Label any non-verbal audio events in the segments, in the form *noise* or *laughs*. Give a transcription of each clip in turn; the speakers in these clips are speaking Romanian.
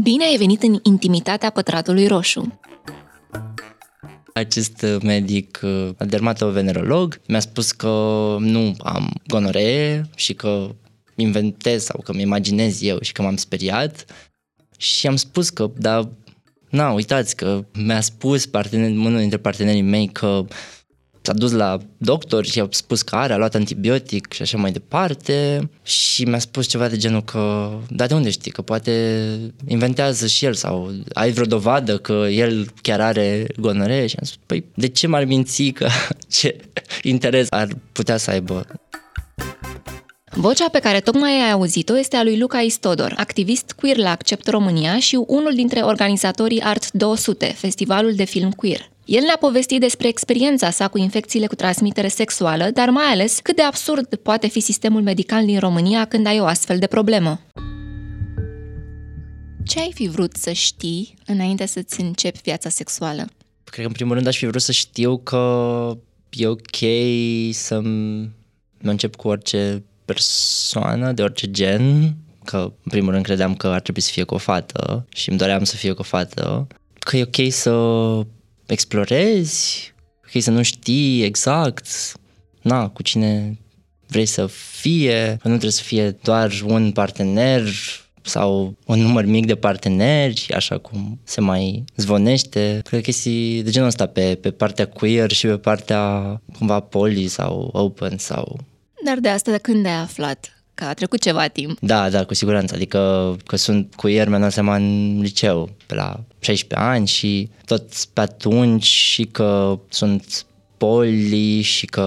Bine ai venit în intimitatea pătratului roșu. Acest medic dermatovenerolog mi-a spus că nu am gonoree și că inventez sau că mi imaginez eu și că m-am speriat și am spus că, da, na, uitați că mi-a spus partener, unul dintre partenerii mei că s-a dus la doctor și a spus că are, a luat antibiotic și așa mai departe și mi-a spus ceva de genul că, da, de unde știi, că poate inventează și el sau ai vreo dovadă că el chiar are gonoree și am spus, păi, de ce m-ar minți că *laughs* ce interes ar putea să aibă? Vocea pe care tocmai ai auzit-o este a lui Luca Istodor, activist queer la Accept România și unul dintre organizatorii Art 200, festivalul de film queer. El ne-a povestit despre experiența sa cu infecțiile cu transmitere sexuală, dar mai ales cât de absurd poate fi sistemul medical din România când ai o astfel de problemă. Ce ai fi vrut să știi înainte să-ți începi viața sexuală? Cred că în primul rând aș fi vrut să știu că e ok să mă încep cu orice persoană de orice gen, că în primul rând credeam că ar trebui să fie cu o fată și îmi doream să fie cu o fată, că e ok să explorezi, ok să nu știi exact, na, cu cine vrei să fie, că nu trebuie să fie doar un partener sau un număr mic de parteneri, așa cum se mai zvonește. Cred că chestii de genul ăsta pe, pe partea queer și pe partea cumva poli sau open sau dar de asta de când ai aflat? Că a trecut ceva timp. Da, da, cu siguranță. Adică că sunt cu ieri, mi-am dat seama în liceu, pe la 16 ani și tot pe atunci și că sunt poli și că,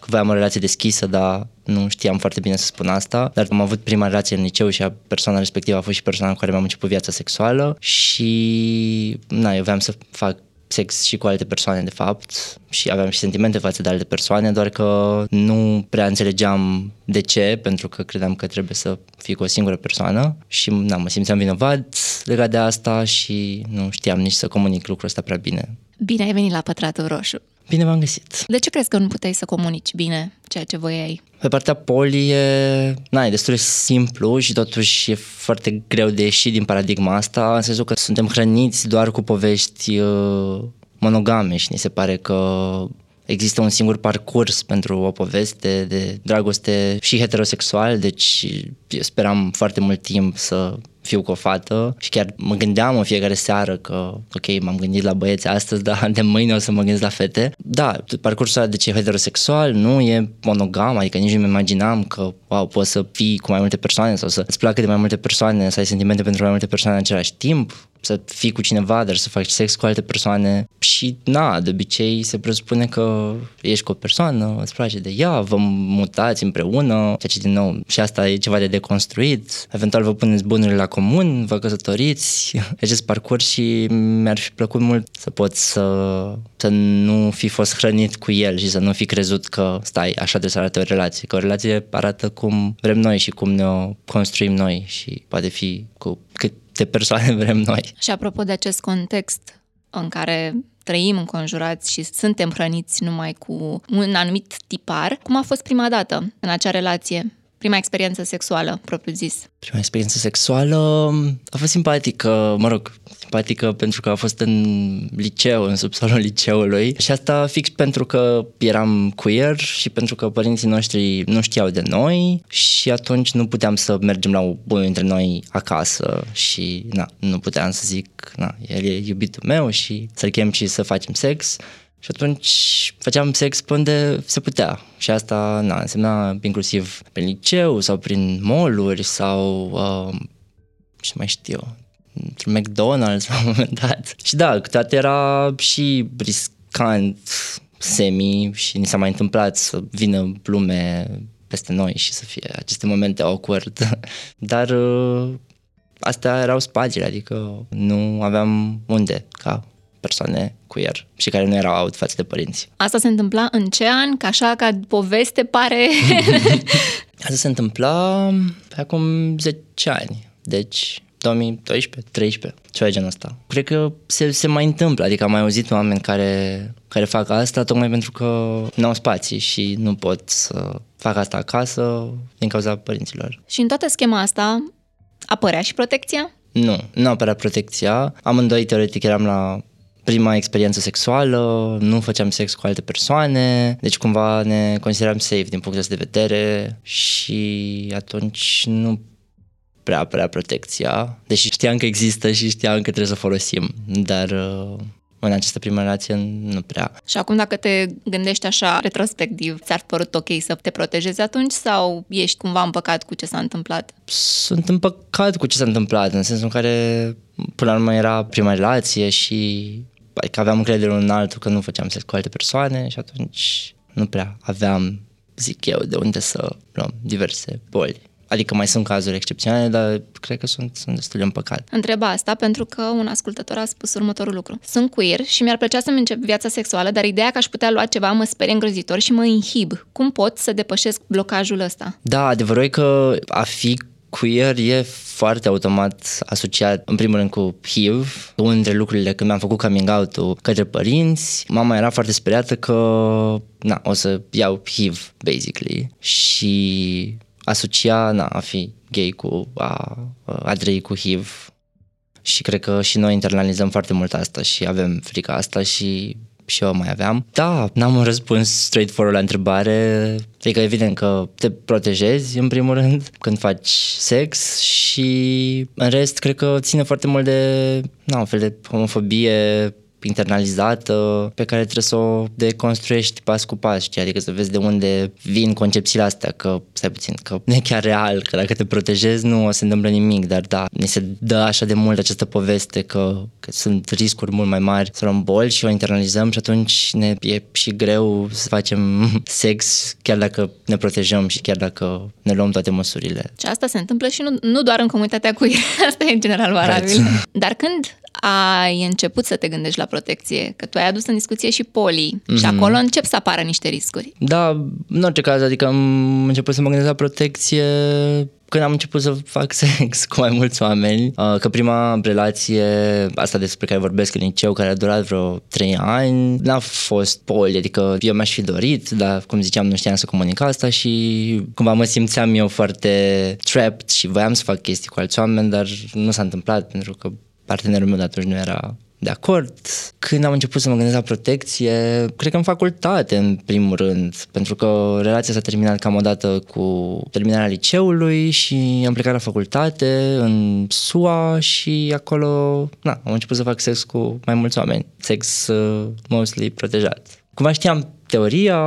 că voiam o relație deschisă, dar nu știam foarte bine să spun asta, dar am avut prima relație în liceu și persoana respectivă a fost și persoana cu care mi-am început viața sexuală și na, eu voiam să fac sex și cu alte persoane, de fapt, și aveam și sentimente față de alte persoane, doar că nu prea înțelegeam de ce, pentru că credeam că trebuie să fii cu o singură persoană și na, mă simțeam vinovat legat de asta și nu știam nici să comunic lucrul ăsta prea bine. Bine ai venit la Pătratul Roșu! Bine v-am găsit! De ce crezi că nu puteai să comunici bine ceea ce voiai? Pe partea poli e, na, e destul de simplu și totuși e foarte greu de ieșit din paradigma asta, în sensul că suntem hrăniți doar cu povești uh, monogame și ni se pare că există un singur parcurs pentru o poveste de dragoste și heterosexual, deci eu speram foarte mult timp să fiu cu o fată și chiar mă gândeam în fiecare seară că, ok, m-am gândit la băieți astăzi, *laughs* dar de mâine o să mă gândesc la fete. Da, parcursul de ce heterosexual nu e monogam, adică nici nu-mi imaginam că, wow, poți să fii cu mai multe persoane sau să îți placă de mai multe persoane, să ai sentimente pentru mai multe persoane în același timp să fii cu cineva, dar să faci sex cu alte persoane. Și, na, de obicei se presupune că ești cu o persoană, îți place de ea, vă mutați împreună, ceea ce, din nou, și asta e ceva de deconstruit, eventual vă puneți bunurile la comun, vă căsătoriți, *laughs* acest parcurs și mi-ar fi plăcut mult să pot să, să nu fi fost hrănit cu el și să nu fi crezut că, stai, așa trebuie să arate o relație, că o relație arată cum vrem noi și cum ne o construim noi și poate fi cu cât de persoane vrem noi. Și apropo de acest context în care trăim înconjurați și suntem hrăniți numai cu un anumit tipar, cum a fost prima dată în acea relație? Prima experiență sexuală, propriu zis. Prima experiență sexuală a fost simpatică, mă rog, simpatică pentru că a fost în liceu, în subsolul *laughs* liceului și asta fix pentru că eram queer și pentru că părinții noștri nu știau de noi și atunci nu puteam să mergem la unul dintre noi acasă și na, nu puteam să zic, na, el e iubitul meu și să-l chem și să facem sex. Și atunci făceam sex pe unde se putea. Și asta na, însemna inclusiv prin liceu sau prin moluri sau uh, ce mai știu, într-un McDonald's *laughs* la un moment dat. Și da, câteodată era și riscant semi și ni s-a mai întâmplat să vină lume peste noi și să fie aceste momente awkward. *laughs* Dar uh, astea erau spațiile, adică nu aveam unde ca persoane queer și care nu erau out față de părinți. Asta se întâmpla în ce an? Ca așa, ca poveste pare... *laughs* Asta se întâmpla pe acum 10 ani. Deci 2012, 13, ceva de genul ăsta. Cred că se, se mai întâmplă, adică am mai auzit oameni care, care fac asta tocmai pentru că nu au spații și nu pot să fac asta acasă din cauza părinților. Și în toată schema asta apărea și protecția? Nu, nu apărea protecția. Amândoi teoretic eram la prima experiență sexuală, nu făceam sex cu alte persoane, deci cumva ne consideram safe din punctul ăsta de vedere și atunci nu prea apărea protecția, deși știam că există și știam că trebuie să o folosim, dar uh, în această primă relație nu prea. Și acum dacă te gândești așa retrospectiv, ți-ar părut ok să te protejezi atunci sau ești cumva împăcat cu ce s-a întâmplat? Sunt împăcat cu ce s-a întâmplat, în sensul în care până la urmă era prima relație și adică aveam încredere în altul că nu făceam sex cu alte persoane și atunci nu prea aveam, zic eu, de unde să luăm diverse boli. Adică mai sunt cazuri excepționale, dar cred că sunt, sunt destul de împăcat. Întreb asta pentru că un ascultător a spus următorul lucru. Sunt queer și mi-ar plăcea să-mi încep viața sexuală, dar ideea că aș putea lua ceva mă sperie îngrozitor și mă inhib. Cum pot să depășesc blocajul ăsta? Da, adevărul e că a fi queer e foarte automat asociat în primul rând cu HIV. Unul dintre lucrurile când mi-am făcut coming out către părinți, mama era foarte speriată că na, o să iau HIV, basically. Și asocia na, a fi gay cu a, a trăi cu HIV și cred că și noi internalizăm foarte mult asta și avem frica asta și și eu mai aveam. Da, n-am un răspuns straightforward la întrebare. Adică evident că te protejezi în primul rând *laughs* când faci sex și în rest cred că ține foarte mult de na, un fel de homofobie internalizată pe care trebuie să o deconstruiești pas cu pas, știi? Adică să vezi de unde vin concepțiile astea, că, stai puțin, că nu e chiar real, că dacă te protejezi nu o să se întâmplă nimic, dar da, ni se dă așa de mult această poveste că, că sunt riscuri mult mai mari să luăm boli și o internalizăm și atunci ne e și greu să facem *laughs* sex chiar dacă ne protejăm și chiar dacă ne luăm toate măsurile. Și asta se întâmplă și nu, nu doar în comunitatea cu *laughs* asta e în general valabil. Dar când ai început să te gândești la protecție, că tu ai adus în discuție și poli mm-hmm. și mhm. acolo încep să apară niște riscuri. Da, în orice caz, adică am început să mă gândesc la protecție când am început să fac sex *laughs* cu mai mulți oameni, uh, că prima relație, asta despre care vorbesc în liceu, care a durat vreo 3 ani, n-a fost poli, adică eu mi-aș fi dorit, dar cum ziceam, nu știam să comunic asta și cumva mă simțeam eu foarte trapped și voiam să fac chestii cu alți oameni, dar nu s-a întâmplat pentru că partenerul meu de atunci nu era de acord. Când am început să mă gândesc la protecție, cred că în facultate, în primul rând, pentru că relația s-a terminat cam odată cu terminarea liceului și am plecat la facultate în SUA și acolo na, am început să fac sex cu mai mulți oameni. Sex uh, mostly protejat. Cumva știam teoria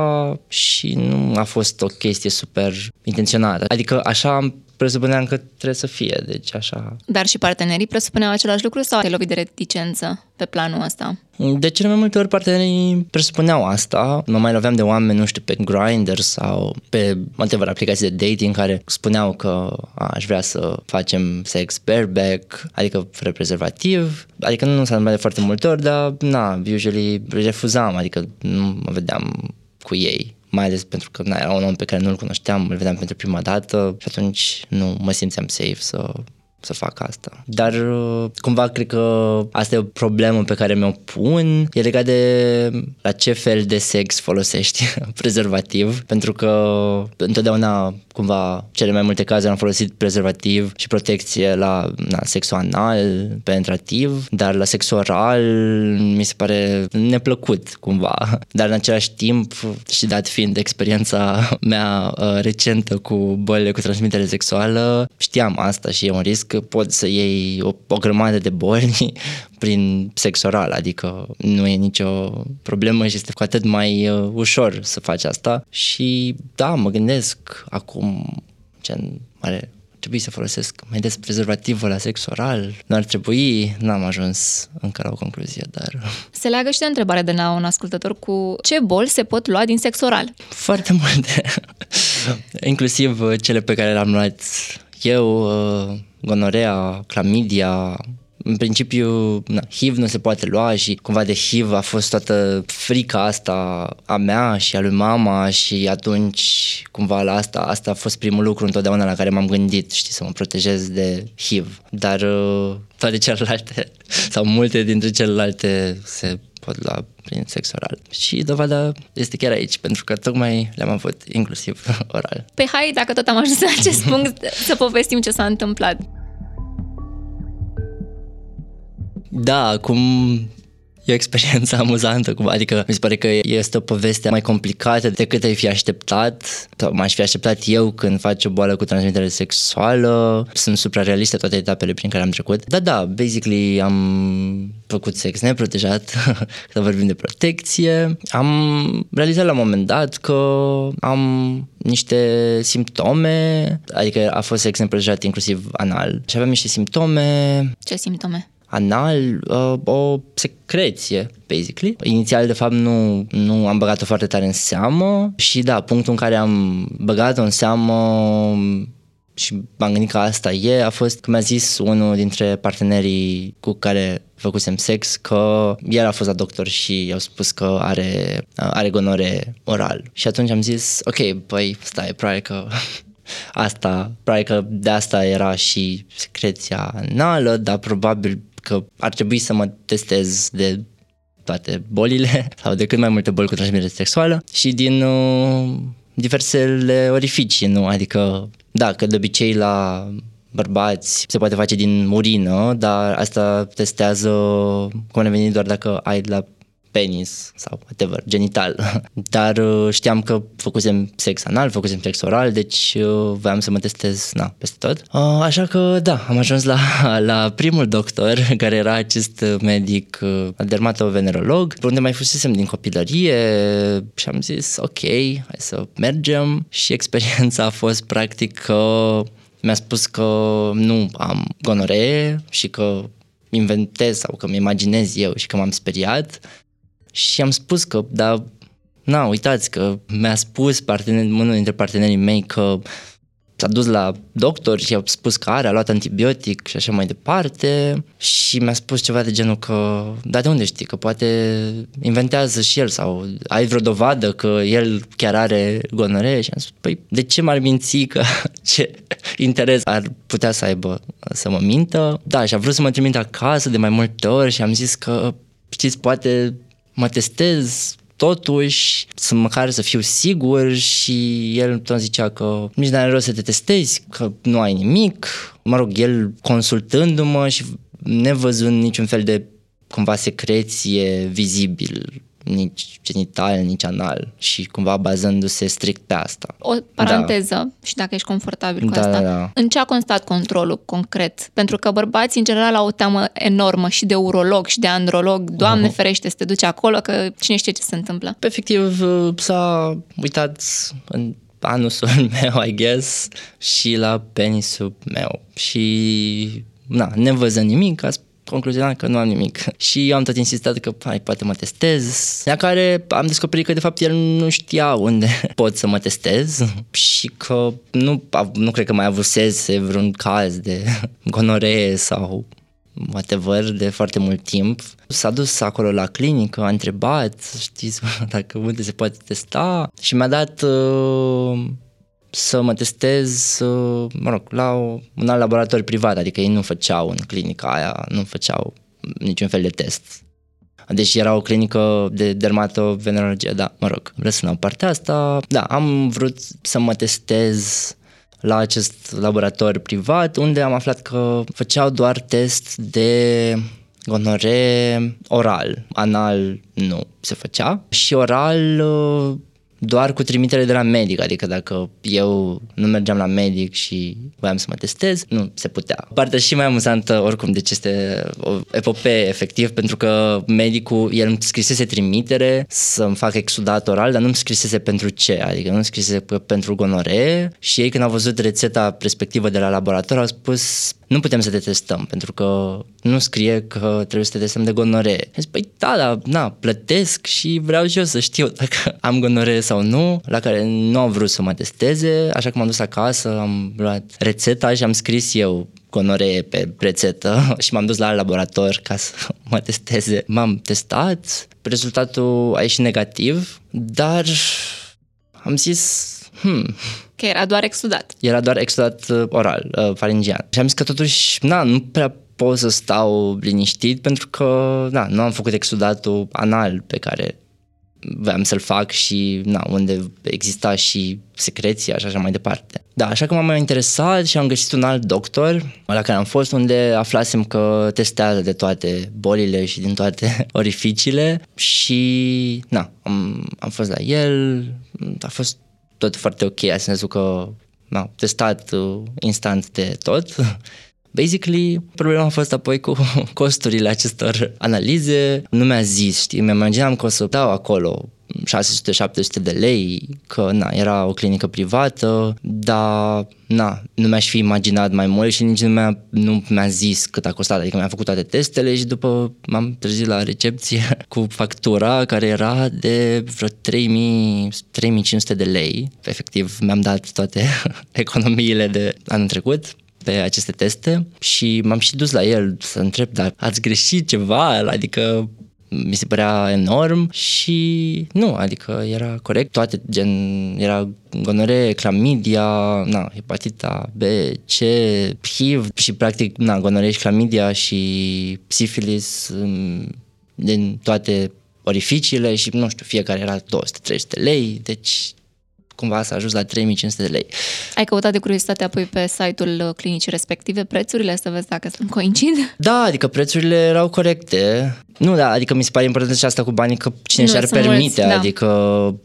și nu a fost o chestie super intenționată. Adică așa am presupuneam că trebuie să fie, deci așa. Dar și partenerii presupuneau același lucru sau ai lovit de reticență pe planul ăsta? De cele mai multe ori partenerii presupuneau asta. Mă mai loveam de oameni, nu știu, pe Grindr sau pe multe aplicații de dating care spuneau că a, aș vrea să facem sex bareback, adică fără prezervativ. Adică nu s-a întâmplat de foarte multe ori, dar na, usually refuzam, adică nu mă vedeam cu ei mai ales pentru că na, era un om pe care nu-l cunoșteam, îl vedeam pentru prima dată și atunci nu mă simțeam safe să să fac asta. Dar uh, cumva cred că asta e o problemă pe care mi-o pun. E legat de la ce fel de sex folosești *laughs* prezervativ, pentru că întotdeauna cumva cele mai multe cazuri am folosit prezervativ și protecție la na, sexul anal, penetrativ, dar la sex oral mi se pare neplăcut cumva. *laughs* Dar în același timp și dat fiind experiența *laughs* mea uh, recentă cu bolile cu transmitere sexuală, știam asta și e un risc că poți să iei o, o grămadă de boli *laughs* prin sex oral, adică nu e nicio problemă și este cu atât mai uh, ușor să faci asta. Și da, mă gândesc acum ce mare trebui să folosesc mai des prezervativul la sex oral, nu ar trebui, n-am ajuns încă la o concluzie, dar... *laughs* Se leagă și de întrebare de la un ascultător cu ce boli se pot lua din sex oral? Foarte multe, *laughs* inclusiv cele pe care le-am luat eu, uh, gonorea, clamidia, în principiu, na, HIV nu se poate lua și cumva de HIV a fost toată frica asta a mea și a lui mama și atunci cumva la asta, asta a fost primul lucru întotdeauna la care m-am gândit, știi, să mă protejez de HIV. Dar uh, toate celelalte *laughs* sau multe dintre celelalte se pot lua prin sex oral. Și dovada este chiar aici, pentru că tocmai le-am avut inclusiv *laughs* oral. Pe hai, dacă tot am ajuns la acest *laughs* punct, să povestim ce s-a întâmplat. Da, acum E o experiență *laughs* amuzantă, cum, adică mi se pare că este o poveste mai complicată decât ai fi așteptat, sau m-aș fi așteptat eu când faci o boală cu transmitere sexuală. Sunt suprarealiste toate etapele prin care am trecut. Da, da, basically am făcut sex neprotejat, *laughs* când vorbim de protecție. Am realizat la un moment dat că am niște simptome, adică a fost sex neprotejat inclusiv anal și aveam niște simptome. Ce simptome? Anal uh, o secreție, basically. Inițial, de fapt, nu, nu am băgat-o foarte tare în seamă și da, punctul în care am băgat-o în seamă și m-am gândit că asta e, a fost că mi-a zis unul dintre partenerii cu care făcusem sex că el a fost la doctor și i-au spus că are, are gonore oral. Și atunci am zis, ok, păi stai, probabil că *laughs* asta, probabil că de asta era și secreția anală, dar probabil că ar trebui să mă testez de toate bolile *laughs* sau de cât mai multe boli cu transmitere sexuală și din uh, diversele orificii, nu? Adică, da, că de obicei la bărbați se poate face din urină, dar asta testează cum ne venit doar dacă ai la penis sau whatever, genital. *laughs* Dar uh, știam că făcusem sex anal, făcusem sex oral, deci uh, voiam să mă testez na, peste tot. Uh, așa că da, am ajuns la, *laughs* la primul doctor, *laughs* care era acest medic dermatovenerolog, unde mai fusesem din copilărie și am zis ok, hai să mergem și experiența a fost practic că mi-a spus că nu am gonoree și că inventez sau că mi imaginez eu și că m-am speriat și am spus că, da, na, uitați că mi-a spus partener, unul dintre partenerii mei că s-a dus la doctor și a spus că are, a luat antibiotic și așa mai departe. Și mi-a spus ceva de genul că, da, de unde știi, că poate inventează și el sau ai vreo dovadă că el chiar are gonoree? Și am spus, păi, de ce m-ar minți că *laughs* ce interes ar putea să aibă să mă mintă? Da, și a vrut să mă trimit acasă de mai multe ori și am zis că, știți, poate mă testez totuși, să măcar să fiu sigur și el tot zicea că nici n-are rost să te testezi, că nu ai nimic. Mă rog, el consultându-mă și nevăzând niciun fel de cumva secreție vizibil nici genital, nici anal și cumva bazându-se strict pe asta. O paranteză da. și dacă ești confortabil cu da, asta. Da, da. În ce a constat controlul concret? Pentru că bărbații în general au o teamă enormă și de urolog și de androlog. Doamne uh-huh. ferește să te duci acolo că cine știe ce se întâmplă. Efectiv s-a uitat în anusul *laughs* meu, I guess, și la penisul meu. Și, na, nevăzând nimic, a concluzionat că nu am nimic. *laughs* Și eu am tot insistat că, hai, poate mă testez. La care am descoperit că, de fapt, el nu știa unde *laughs* pot să mă testez *laughs* și că nu, nu cred că mai avusese vreun caz de gonoree sau whatever, de foarte mult timp. S-a dus acolo la clinică, a întrebat, știți, dacă unde se poate testa și mi-a dat uh, să mă testez, mă rog, la un alt laborator privat, adică ei nu făceau în clinica aia, nu făceau niciun fel de test. Deci era o clinică de dermatovenerologie, da, mă rog, răsună partea asta. Da, am vrut să mă testez la acest laborator privat, unde am aflat că făceau doar test de gonore oral, anal nu se făcea și oral doar cu trimitere de la medic, adică dacă eu nu mergeam la medic și voiam să mă testez, nu se putea. Partea și mai amuzantă, oricum, deci este o epopee efectiv, pentru că medicul, el îmi scrisese trimitere să-mi fac exudat oral, dar nu-mi scrisese pentru ce, adică nu-mi scrisese pentru gonoree și ei când au văzut rețeta respectivă de la laborator au spus nu putem să te testăm, pentru că nu scrie că trebuie să te testăm de gonoree. Zic, păi da, da, na, plătesc și vreau și eu să știu *laughs* dacă am gonoree sau nu, la care nu au vrut să mă testeze, așa că m-am dus acasă, am luat rețeta și am scris eu gonoree pe rețetă *laughs* și m-am dus la laborator ca să *laughs* mă testeze. M-am testat, rezultatul a ieșit negativ, dar am zis, hmm, Că era doar exudat. Era doar exudat uh, oral, uh, faringian. Și am zis că totuși, na, nu prea pot să stau liniștit pentru că, da, nu am făcut exudatul anal pe care voiam să-l fac și na, unde exista și secreția și așa mai departe. Da, așa că m-am mai interesat și am găsit un alt doctor la care am fost unde aflasem că testează de toate bolile și din toate orificiile și na, am, am fost la el, a fost tot foarte ok, în sensul că na, testat uh, instant de tot *laughs* Basically, problema a fost apoi cu *laughs* costurile acestor analize. Nu mi-a zis, știi, mi imaginam că o să dau acolo 600-700 de lei, că na, era o clinică privată, dar na, nu mi-aș fi imaginat mai mult și nici nu mi-a, nu mi-a zis cât a costat, adică mi-a făcut toate testele și după m-am trezit la recepție *laughs* cu factura care era de vreo 3000, 3500 de lei. Efectiv, mi-am dat toate *laughs* economiile de anul trecut pe aceste teste și m-am și dus la el să întreb, dar ați greșit ceva? Adică mi se părea enorm și nu, adică era corect, toate gen, era gonore, clamidia, na, hepatita B, C, HIV și practic, na, gonore și clamidia și sifilis mm, din toate orificiile și nu știu, fiecare era 200-300 lei, deci cumva s-a ajuns la 3500 de lei. Ai căutat de curiozitate apoi pe site-ul clinicii respective prețurile să vezi dacă sunt coincid? Da, adică prețurile erau corecte. Nu, da, adică mi se pare important și asta cu banii că cine nu, și-ar permite, mulți, da. adică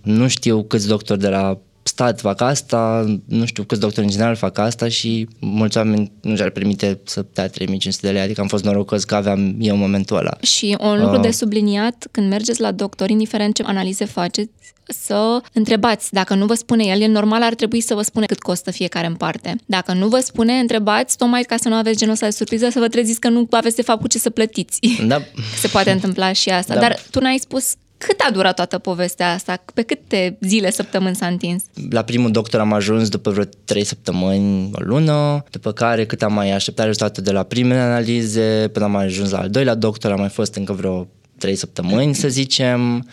nu știu câți doctori de la stat fac asta, nu știu câți doctori în general fac asta și mulți oameni nu și-ar permite să dea 3500 de lei, adică am fost norocos că aveam eu momentul ăla. Și un lucru uh. de subliniat, când mergeți la doctor, indiferent ce analize faceți, să întrebați. Dacă nu vă spune el, e normal, ar trebui să vă spune cât costă fiecare în parte. Dacă nu vă spune, întrebați, tocmai ca să nu aveți genul ăsta de surpriză, să vă treziți că nu aveți de fapt cu ce să plătiți. Da. Se poate întâmpla și asta. Da. Dar tu n-ai spus cât a durat toată povestea asta? Pe câte zile, săptămâni s-a întins? La primul doctor am ajuns după vreo trei săptămâni, o lună, după care cât am mai așteptat rezultatul de la primele analize, până am ajuns la al doilea doctor, am mai fost încă vreo trei săptămâni, să zicem.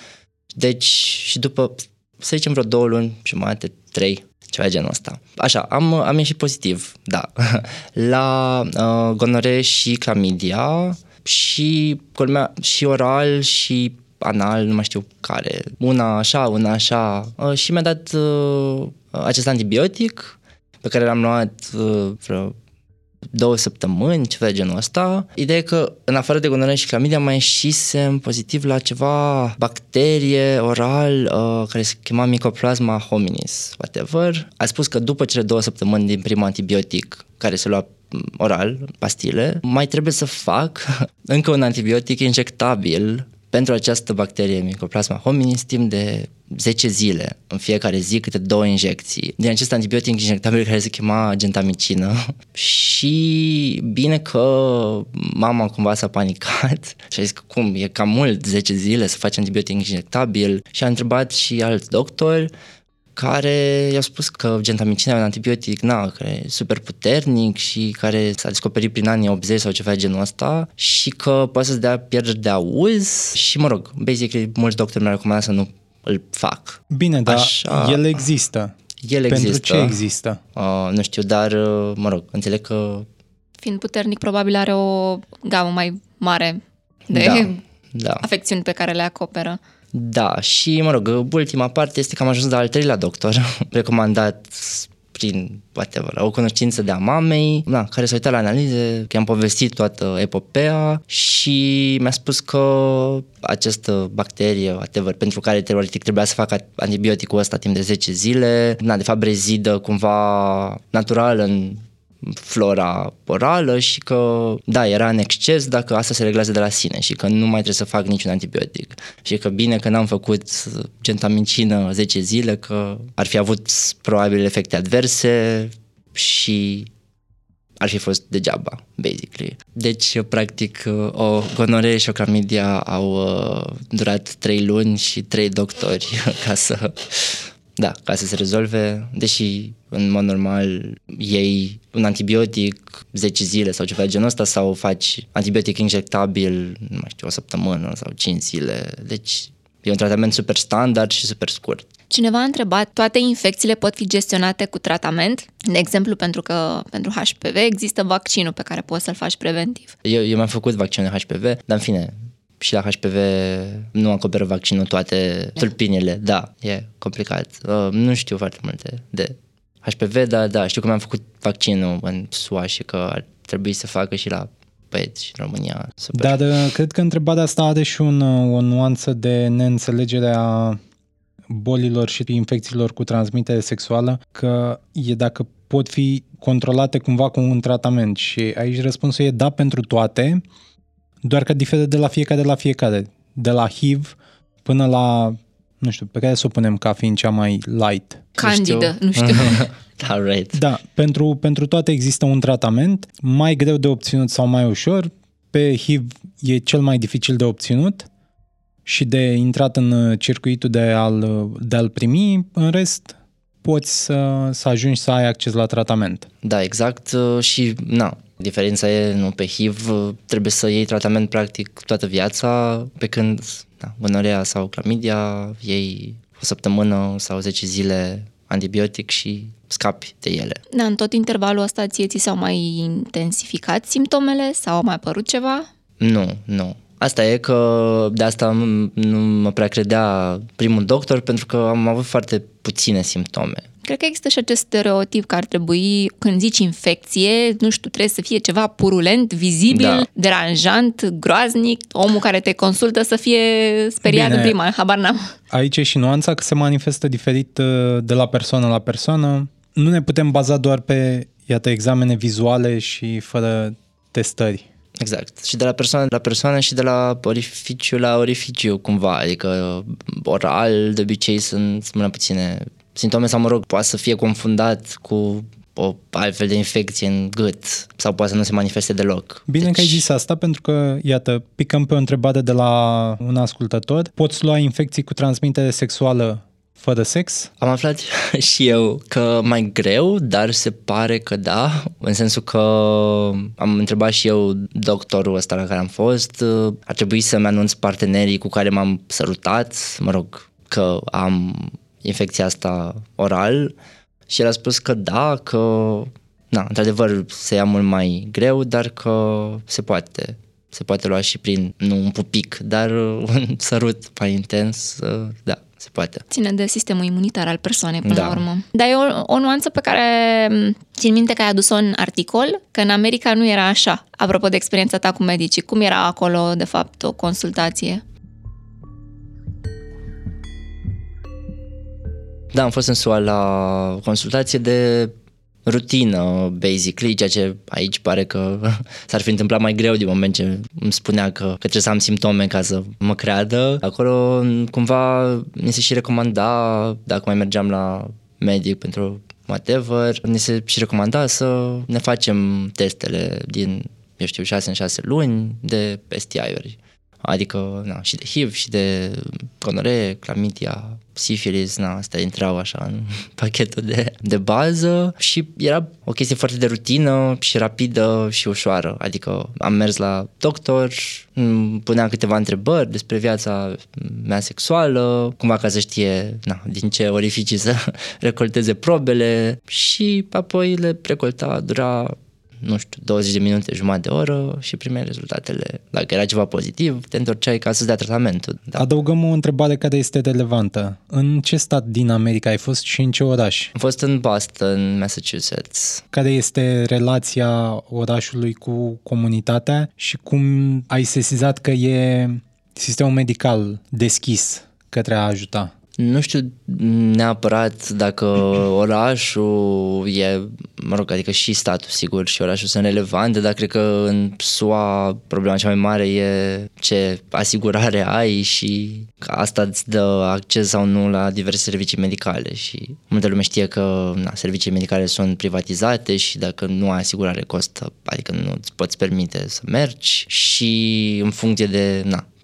Deci, și după, să zicem, vreo două luni, jumate, trei, ceva genul ăsta. Așa, am, am ieșit pozitiv, da, *laughs* la uh, gonore și clamidia și culmea, și oral și anal, nu mai știu care, una așa, una așa uh, și mi-a dat uh, acest antibiotic pe care l-am luat uh, vreo două săptămâni, ceva de genul ăsta. Ideea e că, în afară de gonoree și clamidia, mai ieșisem pozitiv la ceva bacterie oral uh, care se chema Mycoplasma hominis, whatever. A spus că după cele două săptămâni din primul antibiotic care se lua mm, oral, pastile, mai trebuie să fac *laughs* încă un antibiotic injectabil pentru această bacterie Mycoplasma hominis timp de 10 zile, în fiecare zi câte două injecții, din acest antibiotic injectabil care se chema gentamicină *laughs* și bine că mama cumva s-a panicat *laughs* și a zis că cum, e cam mult 10 zile să faci antibiotic injectabil. Și a întrebat și alți doctori care i-au spus că gentamicina e un antibiotic na, care e super puternic și care s-a descoperit prin anii 80 sau ceva genul ăsta și că poate să-ți dea pierderi de auz și, mă rog, basically, mulți doctori mi-au recomandat să nu îl fac. Bine, dar Așa... el există. El există. Pentru ce există? Uh, nu știu, dar, uh, mă rog, înțeleg că... Fiind puternic, probabil are o gamă mai mare de da, *laughs* da. afecțiuni pe care le acoperă. Da, și mă rog, ultima parte este că am ajuns la al treilea doctor, *laughs* recomandat prin whatever, o cunoștință de a mamei, na, care s-a uitat la analize, că am povestit toată epopea și mi-a spus că această bacterie, whatever, pentru care teoretic trebuia să facă antibioticul ăsta timp de 10 zile, na, de fapt rezidă cumva natural în flora orală și că, da, era în exces dacă asta se reglează de la sine și că nu mai trebuie să fac niciun antibiotic. Și că bine că n-am făcut gentamicină 10 zile, că ar fi avut probabil efecte adverse și ar fi fost degeaba, basically. Deci, practic, o gonoree și o clamidia au uh, durat trei luni și trei doctori *laughs* ca să da, ca să se rezolve, deși în mod normal iei un antibiotic 10 zile sau ceva de genul ăsta sau faci antibiotic injectabil, nu mai știu, o săptămână sau 5 zile. Deci e un tratament super standard și super scurt. Cineva a întrebat, toate infecțiile pot fi gestionate cu tratament? De exemplu, pentru că pentru HPV există vaccinul pe care poți să-l faci preventiv. Eu, eu mi-am făcut vaccinul HPV, dar în fine, și la HPV nu acoperă vaccinul toate tulpinile. Da, e complicat. Uh, nu știu foarte multe de HPV, dar da, știu că mi-am făcut vaccinul în SUA și că ar trebui să facă și la băieți în România. Super. Dar uh, cred că întrebarea asta are și un, uh, o nuanță de neînțelegere a bolilor și infecțiilor cu transmitere sexuală, că e dacă pot fi controlate cumva cu un tratament. Și aici răspunsul e da pentru toate, doar că diferă de la fiecare la fiecare. De la HIV până la, nu știu, pe care să o punem ca fiind cea mai light. Candidă, nu știu. *laughs* da, right. Da, pentru, pentru toate există un tratament, mai greu de obținut sau mai ușor. Pe HIV e cel mai dificil de obținut și de intrat în circuitul de a-l, de a-l primi, în rest poți să, să ajungi să ai acces la tratament. Da, exact și na, diferența e nu pe HIV trebuie să iei tratament practic toată viața, pe când da, gonorea sau clamidia iei o săptămână sau 10 zile antibiotic și scapi de ele. Da, în tot intervalul ăsta ție ți s-au mai intensificat simptomele sau au mai apărut ceva? Nu, nu. Asta e că de asta nu mă prea credea primul doctor pentru că am avut foarte puține simptome. Cred că există și acest stereotip că ar trebui, când zici infecție, nu știu, trebuie să fie ceva purulent, vizibil, da. deranjant, groaznic, omul care te consultă să fie speriat Bine, în prima, habar n-am. Aici e și nuanța că se manifestă diferit uh, de la persoană la persoană. Nu ne putem baza doar pe, iată, examene vizuale și fără testări. Exact. Și de la persoană la persoană și de la orificiu la orificiu, cumva. Adică oral, de obicei, sunt mai puține simptome sau, mă rog, poate să fie confundat cu o altfel de infecție în gât sau poate să nu se manifeste deloc. Bine deci... că ai zis asta pentru că, iată, picăm pe o întrebare de la un ascultător. Poți lua infecții cu transmitere sexuală fără sex? Am aflat *laughs* și eu că mai greu, dar se pare că da, în sensul că am întrebat și eu doctorul ăsta la care am fost, ar trebui să-mi anunț partenerii cu care m-am sărutat, mă rog, că am infecția asta oral și el a spus că da, că na, într-adevăr se ia mult mai greu, dar că se poate. Se poate lua și prin, nu un pupic, dar *laughs* un sărut mai intens, da, se poate. Ține de sistemul imunitar al persoanei până da. la urmă. Dar e o, o nuanță pe care țin minte că ai adus-o în articol, că în America nu era așa. Apropo de experiența ta cu medicii, cum era acolo, de fapt, o consultație? Da, am fost în SUA la consultație de rutină, basically, ceea ce aici pare că *laughs* s-ar fi întâmplat mai greu din moment ce îmi spunea că, că trebuie să am simptome ca să mă creadă. Acolo cumva mi se și recomanda, dacă mai mergeam la medic pentru whatever, ni se și recomanda să ne facem testele din, eu știu, 6 în 6 luni de STI-uri. Adică, na, și de HIV, și de gonoree, clamidia, sifilis, na, astea intrau așa în *laughs* pachetul de, de bază și era o chestie foarte de rutină și rapidă și ușoară. Adică am mers la doctor, punea câteva întrebări despre viața mea sexuală, cumva ca să știe na, din ce orificii să *laughs* recolteze probele și apoi le recolta, dura nu știu, 20 de minute, jumătate de oră și primeai rezultatele. Dacă era ceva pozitiv, te întorceai ca să-ți dea tratamentul. Da. Adăugăm o întrebare care este relevantă. În ce stat din America ai fost și în ce oraș? Am fost în Boston, Massachusetts. Care este relația orașului cu comunitatea și cum ai sesizat că e sistemul medical deschis către a ajuta? Nu știu neapărat dacă orașul e, mă rog, adică și statul, sigur, și orașul sunt relevante, dar cred că în SUA problema cea mai mare e ce asigurare ai și asta îți dă acces sau nu la diverse servicii medicale și multă lume știe că na, serviciile medicale sunt privatizate și dacă nu ai asigurare costă, adică nu îți poți permite să mergi și în funcție de na, cât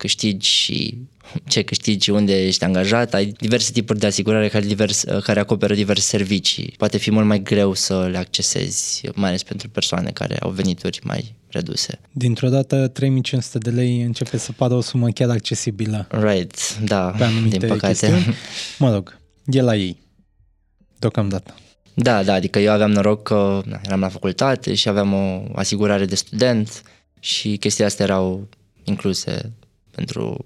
câștigi și ce câștigi, unde ești angajat, ai diverse tipuri de asigurare care, divers, care acoperă diverse servicii. Poate fi mult mai greu să le accesezi, mai ales pentru persoane care au venituri mai reduse. Dintr-o dată 3500 de lei începe să pară o sumă chiar accesibilă. Right, da, pe din păcate. Chestiuni. Mă rog, e la ei, deocamdată. Da, da, adică eu aveam noroc că na, eram la facultate și aveam o asigurare de student și chestia astea erau incluse pentru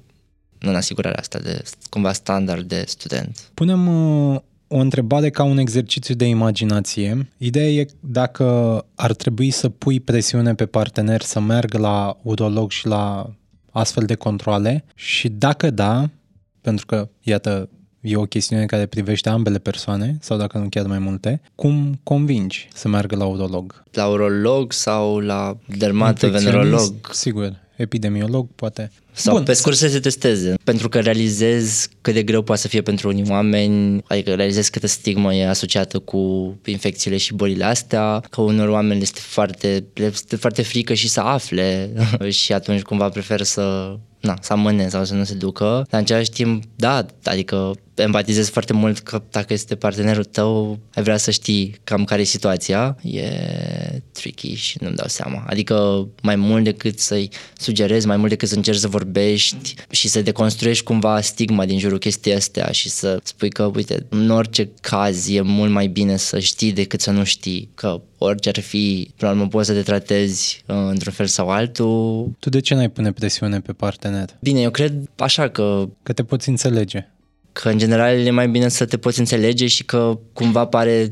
în asigurarea asta de cumva standard de student. Punem uh, o întrebare ca un exercițiu de imaginație. Ideea e dacă ar trebui să pui presiune pe partener să meargă la urolog și la astfel de controle și dacă da, pentru că, iată, e o chestiune care privește ambele persoane, sau dacă nu chiar mai multe, cum convingi să meargă la urolog? La urolog sau la dermatovenerolog? Sigur, epidemiolog, poate. Sau Bun, pe scurt să se testeze, pentru că realizez cât de greu poate să fie pentru unii oameni, adică realizez câtă stigmă e asociată cu infecțiile și bolile astea, că unor oameni este foarte, este foarte frică și să afle *laughs* și atunci cumva prefer să na, să amâne sau să nu se ducă, dar în același timp, da, adică empatizez foarte mult că dacă este partenerul tău, ai vrea să știi cam care e situația, e tricky și nu-mi dau seama. Adică mai mult decât să-i sugerezi, mai mult decât să încerci să vorbești și să deconstruiești cumva stigma din jurul chestii astea și să spui că, uite, în orice caz e mult mai bine să știi decât să nu știi, că orice ar fi, până la urmă poți să te tratezi uh, într-un fel sau altul. Tu de ce n-ai pune presiune pe partener? Bine, eu cred așa că... Că te poți înțelege. Că în general e mai bine să te poți înțelege și că cumva pare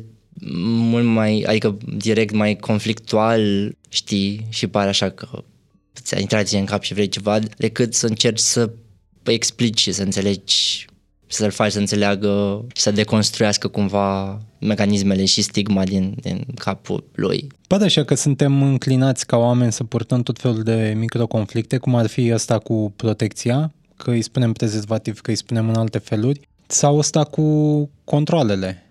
mult mai, adică direct mai conflictual, știi, și pare așa că ți-a intrat în cap și vrei ceva, decât să încerci să explici și să înțelegi să-l faci să înțeleagă și să deconstruiască cumva mecanismele și stigma din, din capul lui. Poate așa că suntem înclinați ca oameni să purtăm tot felul de microconflicte, cum ar fi ăsta cu protecția, că îi spunem prezervativ, că îi spunem în alte feluri, sau ăsta cu controlele.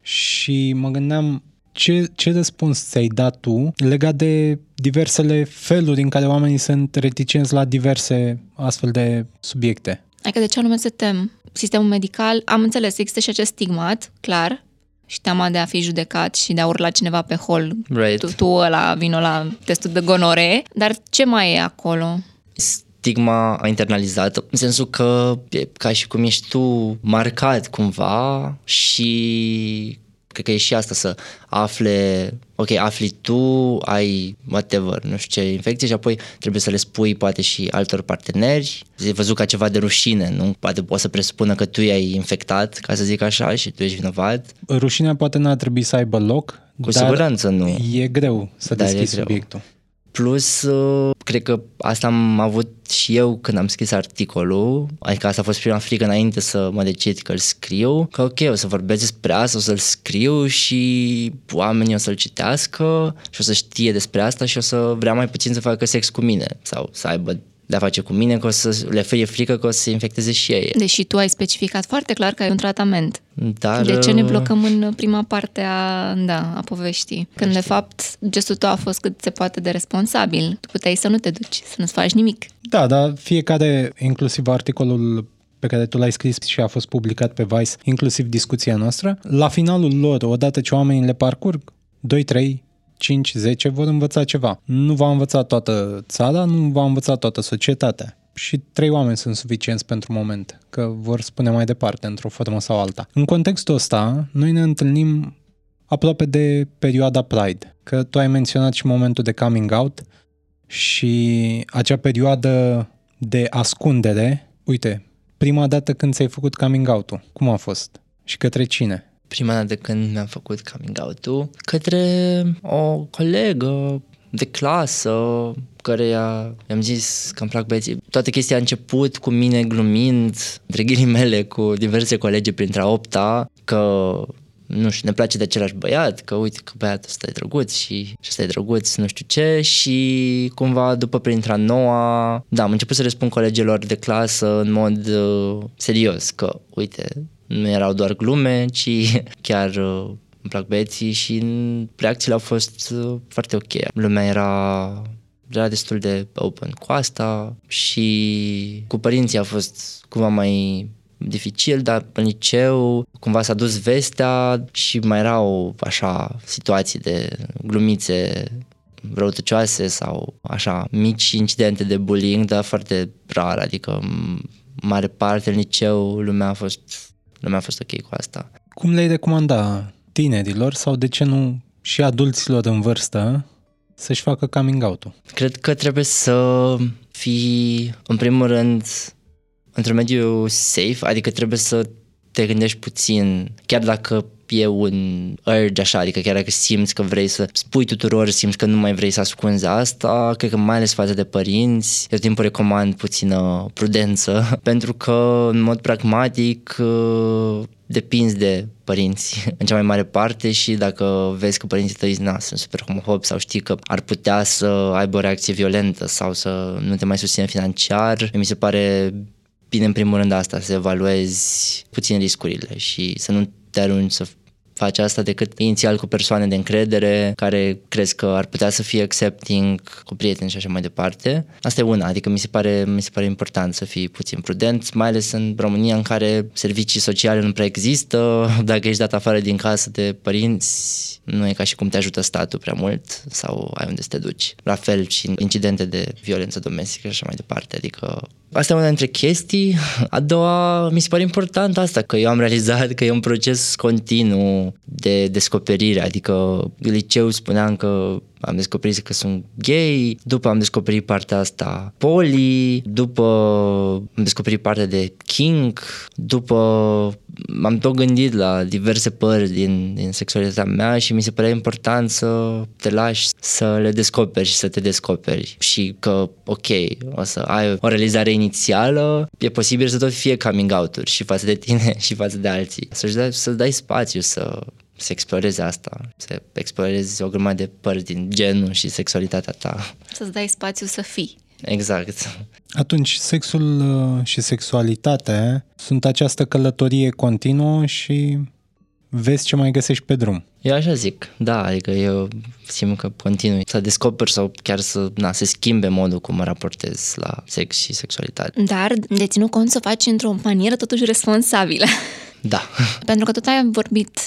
Și mă gândeam, ce, ce răspuns ți-ai dat tu legat de diversele feluri în care oamenii sunt reticenți la diverse astfel de subiecte? Adică de ce anume se tem? Sistemul medical, am înțeles, există și acest stigmat, clar, și teama de a fi judecat și de a urla cineva pe hol. Right. Tu, tu ăla, vino la testul de gonore. Dar ce mai e acolo? Stigma internalizată, în sensul că e ca și cum ești tu marcat cumva și cred că e și asta să afle, ok, afli tu, ai whatever, nu știu ce infecție și apoi trebuie să le spui poate și altor parteneri, e văzut ca ceva de rușine, nu? Poate poți să presupună că tu i-ai infectat, ca să zic așa, și tu ești vinovat. Rușinea poate n-ar trebui să aibă loc, Cu siguranță nu. E greu să deschizi subiectul. Plus, uh, cred că asta am avut și eu când am scris articolul, adică asta a fost prima frică înainte să mă decid că îl scriu, că ok, o să vorbesc despre asta, o să-l scriu și oamenii o să-l citească și o să știe despre asta și o să vrea mai puțin să facă sex cu mine sau să aibă de a face cu mine, că o să le fie frică că o să se infecteze și ei. Deși tu ai specificat foarte clar că ai un tratament. Dar... De ce ne uh, blocăm în prima parte a, da, a poveștii? Când, de fapt, gestul tău a fost cât se poate de responsabil. Tu puteai să nu te duci, să nu-ți faci nimic. Da, dar fiecare, inclusiv articolul pe care tu l-ai scris și a fost publicat pe Vice, inclusiv discuția noastră, la finalul lor, odată ce oamenii le parcurg, 2, 3, 5, 10 vor învăța ceva. Nu va învăța toată țara, nu va învăța toată societatea. Și trei oameni sunt suficienți pentru moment, că vor spune mai departe, într-o formă sau alta. În contextul ăsta, noi ne întâlnim aproape de perioada Pride, că tu ai menționat și momentul de coming out și acea perioadă de ascundere. Uite, prima dată când ți-ai făcut coming out-ul, cum a fost? Și către cine? Prima dată când mi-am făcut coming out-ul către o colegă de clasă care i-am zis că îmi plac băieții. Toată chestia a început cu mine glumind, între ghilimele, cu diverse colegi printre a opta, că nu știu, ne place de același băiat, că uite că băiatul ăsta e drăguț și, și ăsta e drăguț, nu știu ce și cumva după printre a noua, da, am început să răspund colegilor de clasă în mod uh, serios, că uite, nu erau doar glume, ci *laughs* chiar uh, îmi plac băieții și reacțiile au fost uh, foarte ok. Lumea era era destul de open cu asta și cu părinții a fost cumva mai dificil, dar în liceu cumva s-a dus vestea și mai erau așa situații de glumițe răutăcioase sau așa mici incidente de bullying, dar foarte rar, adică mare parte în liceu lumea a fost lumea a fost ok cu asta. Cum le-ai recomanda tinerilor sau de ce nu și adulților în vârstă să-și facă coming out-ul? Cred că trebuie să fi, în primul rând, într-un mediu safe, adică trebuie să te gândești puțin, chiar dacă e un urge așa, adică chiar dacă simți că vrei să spui tuturor, simți că nu mai vrei să ascunzi asta, cred că mai ales față de părinți, eu timpul recomand puțină prudență, *laughs* pentru că în mod pragmatic depinzi de părinți *laughs* în cea mai mare parte și dacă vezi că părinții tăi na, sunt super homofobi sau știi că ar putea să aibă o reacție violentă sau să nu te mai susține financiar, mi se pare bine în primul rând asta, să evaluezi puțin riscurile și să nu te arunci să faci asta decât inițial cu persoane de încredere care crezi că ar putea să fie accepting cu prieteni și așa mai departe. Asta e una, adică mi se pare, mi se pare important să fii puțin prudent, mai ales în România în care servicii sociale nu prea există, *laughs* dacă ești dat afară din casă de părinți, nu e ca și cum te ajută statul prea mult sau ai unde să te duci. La fel și incidente de violență domestică și așa mai departe, adică Asta e una dintre chestii. A doua, mi se pare important asta, că eu am realizat că e un proces continuu de descoperire, adică în liceu spuneam că am descoperit că sunt gay, după am descoperit partea asta poli, după am descoperit partea de king, după m-am tot gândit la diverse părți din, din sexualitatea mea și mi se părea important să te lași să le descoperi și să te descoperi și că, ok, o să ai o realizare inițială, e posibil să tot fie coming out-uri și față de tine *laughs* și față de alții. Să-și dai, să dai spațiu să să explorezi asta, să explorezi o grămadă de părți din genul și sexualitatea ta. Să-ți dai spațiu să fii. Exact. Atunci, sexul uh, și sexualitatea sunt această călătorie continuă și vezi ce mai găsești pe drum. Eu așa zic, da, adică eu simt că continui să descoper sau chiar să na, se schimbe modul cum mă raportez la sex și sexualitate. Dar de ținut cont să o faci într-o manieră totuși responsabilă. Da. *laughs* Pentru că tot ai vorbit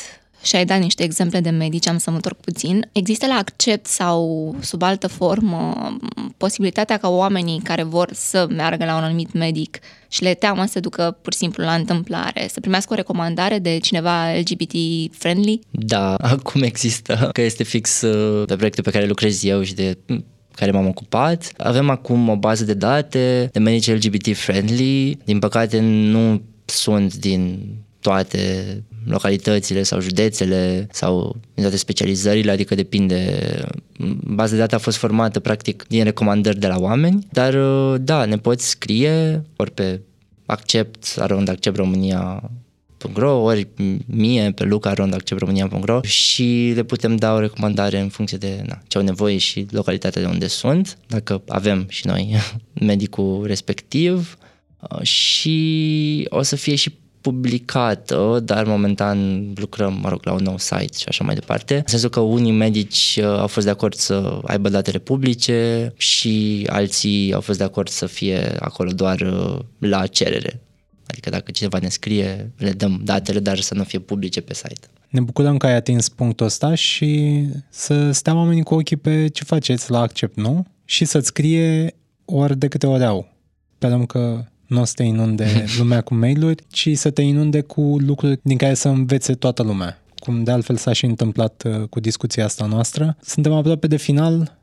și ai dat niște exemple de medici, am să mă întorc puțin. Există la accept sau sub altă formă posibilitatea ca oamenii care vor să meargă la un anumit medic și le teamă să ducă pur și simplu la întâmplare, să primească o recomandare de cineva LGBT-friendly? Da, *laughs* acum există, că este fix uh, pe proiectul pe care lucrez eu și de care m-am ocupat. Avem acum o bază de date de medici LGBT-friendly. Din păcate nu sunt din toate localitățile sau județele sau din toate specializările, adică depinde. Baza de date a fost formată practic din recomandări de la oameni, dar da, ne poți scrie ori pe accept, arond accept România .ro, ori mie pe luca.acceptromânia.ro și le putem da o recomandare în funcție de na, ce au nevoie și localitatea de unde sunt, dacă avem și noi *laughs* medicul respectiv și o să fie și publicată, dar momentan lucrăm, mă rog, la un nou site și așa mai departe. În sensul că unii medici uh, au fost de acord să aibă datele publice și alții au fost de acord să fie acolo doar uh, la cerere. Adică dacă cineva ne scrie, le dăm datele, dar să nu fie publice pe site. Ne bucurăm că ai atins punctul ăsta și să stea oamenii cu ochii pe ce faceți la Accept, nu? Și să-ți scrie ori de câte ori au. Sperăm că nu o să te inunde *laughs* lumea cu mail-uri, ci să te inunde cu lucruri din care să învețe toată lumea. Cum de altfel s-a și întâmplat uh, cu discuția asta noastră. Suntem aproape de final.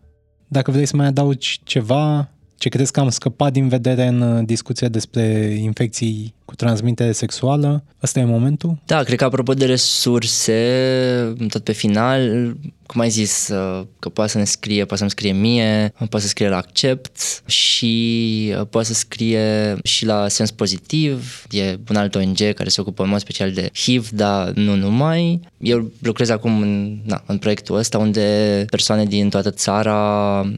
Dacă vrei să mai adaugi ceva, ce crezi că am scăpat din vedere în uh, discuția despre infecții cu transmitere sexuală? Ăsta e momentul? Da, cred că apropo de resurse, tot pe final, cum ai zis, uh, că poate să ne scrie, poate să-mi scrie mie, poate să scrie la Accept și uh, poate să scrie și la Sens Pozitiv, e un alt ONG care se ocupă în mod special de HIV, dar nu numai. Eu lucrez acum în, na, în proiectul ăsta unde persoane din toată țara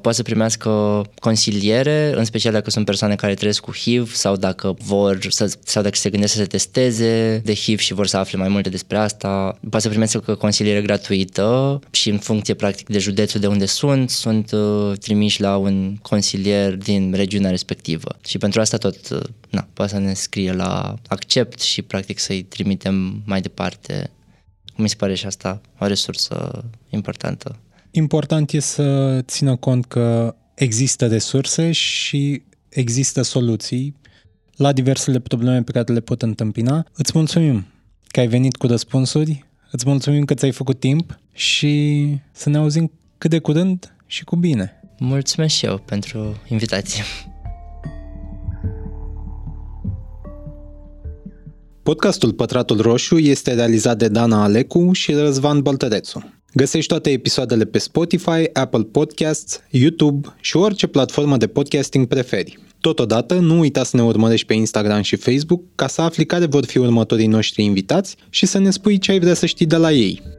poate să primească consiliere, în special dacă sunt persoane care trăiesc cu HIV sau dacă vor să, sau dacă se gândesc să se testeze de HIV și vor să afle mai multe despre asta, poate să primească consiliere gratuită și în funcție practic de județul de unde sunt, sunt uh, trimiși la un consilier din regiunea respectivă. Și pentru asta tot, uh, na, poate să ne scrie la accept și practic să-i trimitem mai departe. Mi se pare și asta o resursă importantă. Important e să țină cont că există resurse și există soluții la diversele probleme pe care le pot întâmpina. Îți mulțumim că ai venit cu răspunsuri, îți mulțumim că ți-ai făcut timp și să ne auzim cât de curând și cu bine. Mulțumesc și eu pentru invitație. Podcastul Pătratul Roșu este realizat de Dana Alecu și Răzvan Băltărețu. Găsești toate episoadele pe Spotify, Apple Podcasts, YouTube și orice platformă de podcasting preferi. Totodată, nu uita să ne urmărești pe Instagram și Facebook ca să afli care vor fi următorii noștri invitați și să ne spui ce ai vrea să știi de la ei.